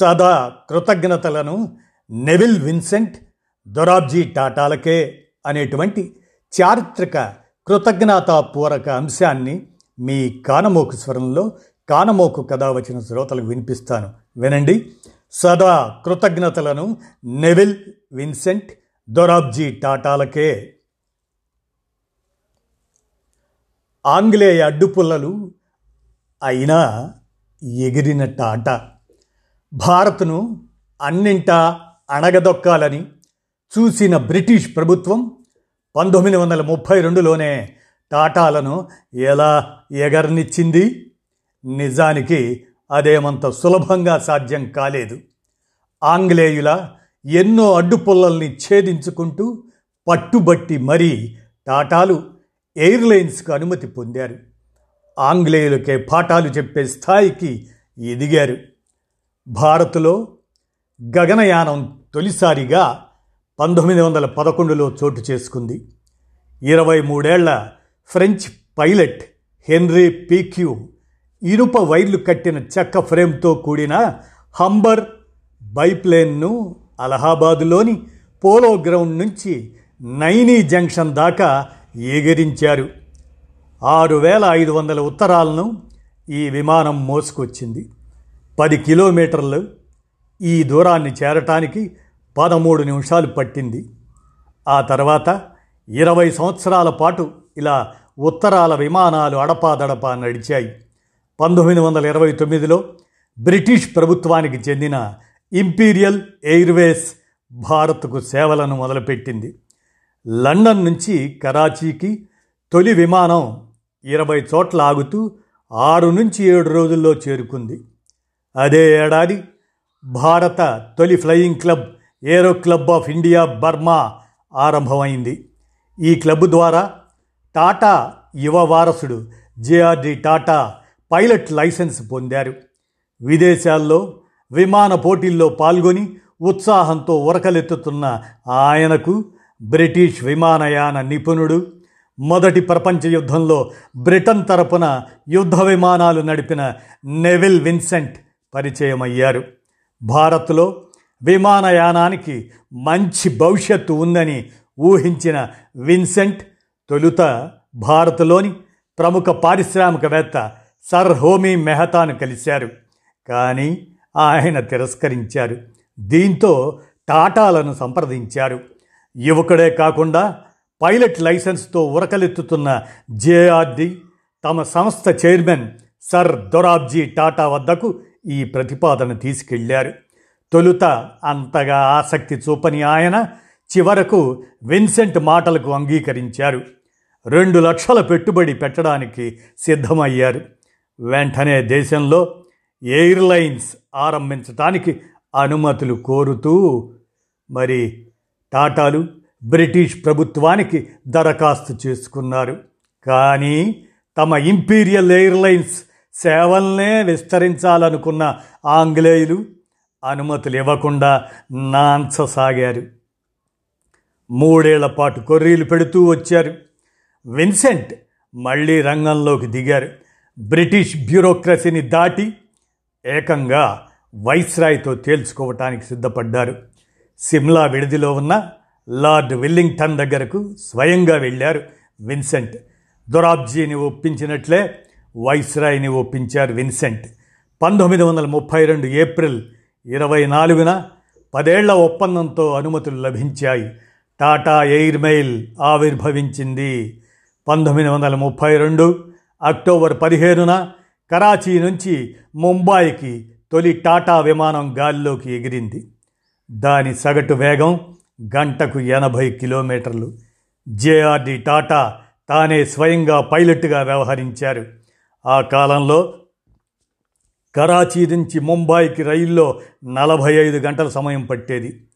సదా కృతజ్ఞతలను Neville Vincent Dorabji టాటాలకే అనేటువంటి చారిత్రక కృతజ్ఞతాపూర్వక అంశాన్ని మీ కానమోకు స్వరంలో కానమోకు కథ వచ్చిన శ్రోతలకు వినిపిస్తాను. వినండి. సదా కృతజ్ఞతలను నెవిల్ విన్సెంట్ దొరాబ్జీ టాటాలకే. ఆంగ్లేయ అడ్డుపుల్లలు అయినా ఎగిరిన టాటా. భారత్ను అన్నింటా అణగదొక్కాలని చూసిన బ్రిటిష్ ప్రభుత్వం పంతొమ్మిది వందల ముప్పై రెండులోనే టాటాలను ఎలా ఎగరనిచ్చింది? నిజానికి అదేమంత సులభంగా సాధ్యం కాలేదు. ఆంగ్లేయుల ఎన్నో అడ్డుపుల్లల్ని ఛేదించుకుంటూ పట్టుబట్టి మరీ టాటాలు ఎయిర్లైన్స్కు అనుమతి పొందారు. ఆంగ్లేయులకే పాఠాలు చెప్పే స్థాయికి ఎదిగారు. భారత్లో గగనయానం తొలిసారిగా పంతొమ్మిది వందల పదకొండులో చోటు చేసుకుంది. ఇరవై మూడేళ్ళ ఫ్రెంచ్ పైలట్ హెన్రీ పీక్యూ ఇనుప వైర్లు కట్టిన చెక్క ఫ్రేమ్తో కూడిన హంబర్ బైప్లేన్ను అలహాబాదులోని పోలో గ్రౌండ్ నుంచి నైనీ జంక్షన్ దాకా ఎగిరించారు ఆరు వేల ఐదు వందల ఉత్తరాలను ఈ విమానం మోసుకొచ్చింది. పది కిలోమీటర్లు ఈ దూరాన్ని చేరటానికి పదమూడు నిమిషాలు పట్టింది. ఆ తర్వాత ఇరవై సంవత్సరాల పాటు ఇలా ఉత్తరాల విమానాలు అడపాదడపా నడిచాయి. పంతొమ్మిది వందల ఇరవై తొమ్మిదిలో బ్రిటిష్ ప్రభుత్వానికి చెందిన ఇంపీరియల్ ఎయిర్వేస్ భారత్కు సేవలను మొదలుపెట్టింది. లండన్ నుంచి కరాచీకి తొలి విమానం ఇరవై చోట్ల ఆగుతూ ఆరు నుంచి ఏడు రోజుల్లో చేరుకుంది. అదే ఏడాది భారత తొలి flying club aero club of India Burma ఆరంభమైంది. ఈ క్లబ్ ద్వారా టాటా యువ వారసుడు జేఆర్డి టాటా పైలట్ లైసెన్స్ పొందారు. విదేశాల్లో విమాన పోటీల్లో పాల్గొని ఉత్సాహంతో ఉరకలెత్తుతున్న ఆయనకు బ్రిటిష్ విమానయాన నిపుణుడు మొదటి ప్రపంచ యుద్ధంలో బ్రిటన్ తరపున యుద్ధ విమానాలు నడిపిన నెవిల్ విన్సెంట్ పరిచయమయ్యారు. భారత్లో విమానయానానికి మంచి భవిష్యత్తు ఉందని ఊహించిన విన్సెంట్ తొలుత భారత్లోని ప్రముఖ పారిశ్రామికవేత్త సర్ హోమీ మెహతాను కలిశారు. కానీ ఆయన తిరస్కరించారు. దీంతో టాటాలను సంప్రదించారు. యువకుడే కాకుండా పైలట్ లైసెన్స్తో ఉరకలెత్తుతున్న జేఆర్డి తమ సంస్థ చైర్మన్ సర్ దొరాబ్జీ టాటా వద్దకు ఈ ప్రతిపాదన తీసుకెళ్ళారు. తొలుత అంతగా ఆసక్తి చూపని ఆయన చివరకు విన్సెంట్ మాటలకు అంగీకరించారు. రెండు లక్షల పెట్టుబడి పెట్టడానికి సిద్ధమయ్యారు. వెంటనే దేశంలో ఎయిర్లైన్స్ ఆరంభించడానికి అనుమతులు కోరుతూ మరి టాటాలు బ్రిటిష్ ప్రభుత్వానికి దరఖాస్తు చేసుకున్నారు. కానీ తమ ఇంపీరియల్ ఎయిర్లైన్స్ సేవల్నే విస్తరించాలనుకున్న ఆంగ్లేయులు అనుమతులు ఇవ్వకుండా నాంచసాగారు మూడేళ్ళ పాటు కొర్రీలు పెడుతూ వచ్చారు. విన్సెంట్ మళ్ళీ రంగంలోకి దిగారు. బ్రిటిష్ బ్యూరోక్రసీని దాటి ఏకంగా వైస్రాయ్తో తేల్చుకోవటానికి సిద్ధపడ్డారు. సిమ్లా విడిదిలో ఉన్న లార్డ్ విల్లింగ్టన్ దగ్గరకు స్వయంగా వెళ్ళారు విన్సెంట్. దొరాబ్జీని ఒప్పించినట్లే వైస్రాయ్ని ఒప్పించారు విన్సెంట్. పంతొమ్మిది వందల ముప్పై రెండు ఏప్రిల్ ఇరవై నాలుగున పదేళ్ళ ఒప్పందంతో అనుమతులు లభించాయి. టాటా ఎయిర్ మెయిల్ ఆవిర్భవించింది. పంతొమ్మిది వందల ముప్పై రెండు అక్టోబర్ పదిహేనున కరాచీ నుంచి ముంబాయికి తొలి టాటా విమానం గాలిలోకి ఎగిరింది. దాని సగటు వేగం గంటకు ఎనభై కిలోమీటర్లు. జేఆర్డి టాటా తానే స్వయంగా పైలట్గా వ్యవహరించారు. ఆ కాలంలో కరాచీ నుంచి ముంబాయికి రైల్లో నలభై ఐదు గంటల సమయం పట్టేది.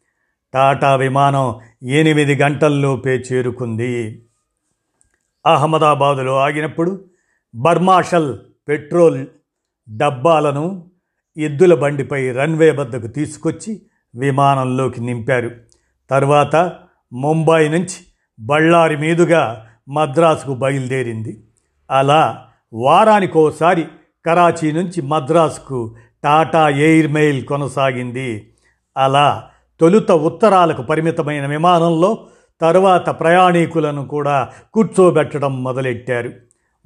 టాటా విమానం ఎనిమిది గంటల్లోపే చేరుకుంది. అహ్మదాబాదులో ఆగినప్పుడు బర్మాషల్ పెట్రోల్ డబ్బాలను ఎద్దుల బండిపై రన్వే వద్దకు తీసుకొచ్చి విమానంలోకి నింపారు. తర్వాత ముంబాయి నుంచి బళ్ళారి మీదుగా మద్రాసుకు బయలుదేరింది. అలా వారానికోసారి కరాచీ నుంచి మద్రాసుకు టాటా ఎయిర్ మెయిల్ కొనసాగింది. అలా తొలుత ఉత్తరాలకు పరిమితమైన విమానంలో తరువాత ప్రయాణికులను కూడా కూర్చోబెట్టడం మొదలెట్టారు.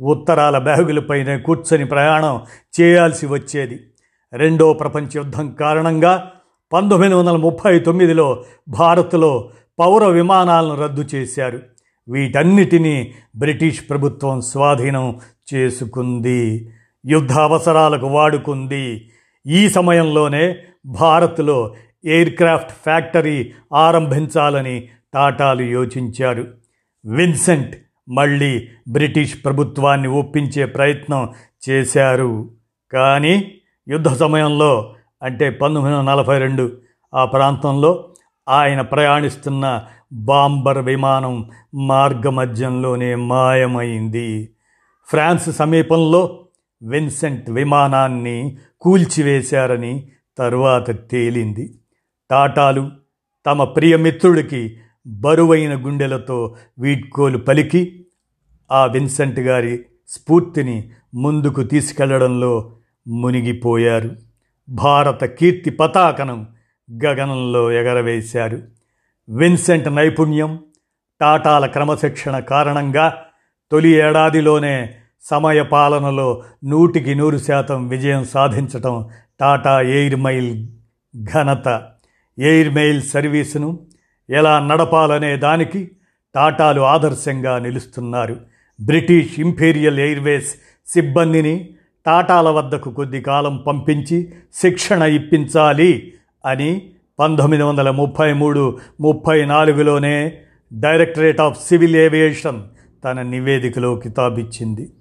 ఉత్తరాల బ్యాగులపైనే కూర్చొని ప్రయాణం చేయాల్సి వచ్చేది. రెండో ప్రపంచ యుద్ధం కారణంగా పంతొమ్మిది వందల ముప్పై తొమ్మిదిలో భారత్లో పౌర విమానాలను రద్దు చేశారు. వీటన్నిటినీ బ్రిటిష్ ప్రభుత్వం స్వాధీనం చేసుకుంది యుద్ధ అవసరాలకు వాడుకుంది. ఈ సమయంలోనే భారత్లో ఎయిర్క్రాఫ్ట్ ఫ్యాక్టరీ ఆరంభించాలని టాటాలు యోచించారు. విన్సెంట్ మళ్ళీ బ్రిటిష్ ప్రభుత్వాన్ని ఒప్పించే ప్రయత్నం చేశారు. కానీ యుద్ధ సమయంలో అంటే పంతొమ్మిది వందల నలభై రెండు ఆ ప్రాంతంలో ఆయన ప్రయాణిస్తున్న బాంబర్ విమానం మార్గమధ్యంలోనే మాయమైంది. ఫ్రాన్స్ సమీపంలో విన్సెంట్ విమానాన్ని కూల్చివేశారని తరువాత తేలింది. టాటాలు తమ ప్రియమిత్రుడికి బరువైన గుండెలతో వీడ్కోలు పలికి ఆ విన్సెంట్ గారి స్ఫూర్తిని ముందుకు తీసుకెళ్ళడంలో మునిగిపోయారు. భారత కీర్తి పతాకనం గగనంలో ఎగరవేశారు. విన్సెంట్ నైపుణ్యం టాటాల క్రమశిక్షణ కారణంగా తొలి ఏడాదిలోనే సమయ పాలనలో నూటికి నూరు శాతం విజయం సాధించటం టాటా ఎయిర్ మైల్ ఘనత. ఎయిర్ మెయిల్ సర్వీసును ఎలా నడపాలనే దానికి టాటాలు ఆదర్శంగా నిలుస్తున్నారు. బ్రిటిష్ ఇంపీరియల్ ఎయిర్వేస్ సిబ్బందిని టాటాల వద్దకు కొద్ది కాలం పంపించి శిక్షణ ఇప్పించాలి అని పంతొమ్మిది వందల ముప్పై మూడు ముప్పై నాలుగులోనే డైరెక్టరేట్ ఆఫ్ సివిల్ ఏవియేషన్ తన నివేదికలో కితాబిచ్చింది.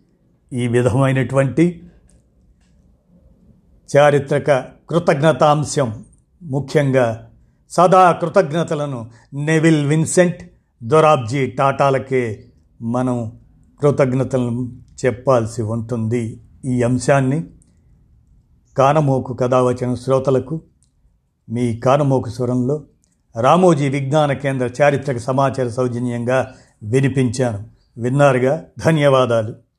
ఈ విధమైనటువంటి చారిత్రక కృతజ్ఞతాంశం ముఖ్యంగా సదా కృతజ్ఞతలను నెవిల్ విన్సెంట్ దొరాబ్జీ టాటాలకే మనం కృతజ్ఞతలను చెప్పాల్సి ఉంటుంది. ఈ అంశాన్ని కానమోకు కథావచన శ్రోతలకు మీ కానమోకు స్వరంలో రామోజీ విజ్ఞాన కేంద్ర చారిత్రక సమాచార సౌజన్యంగా వినిపించాను. విన్నారుగా? ధన్యవాదాలు.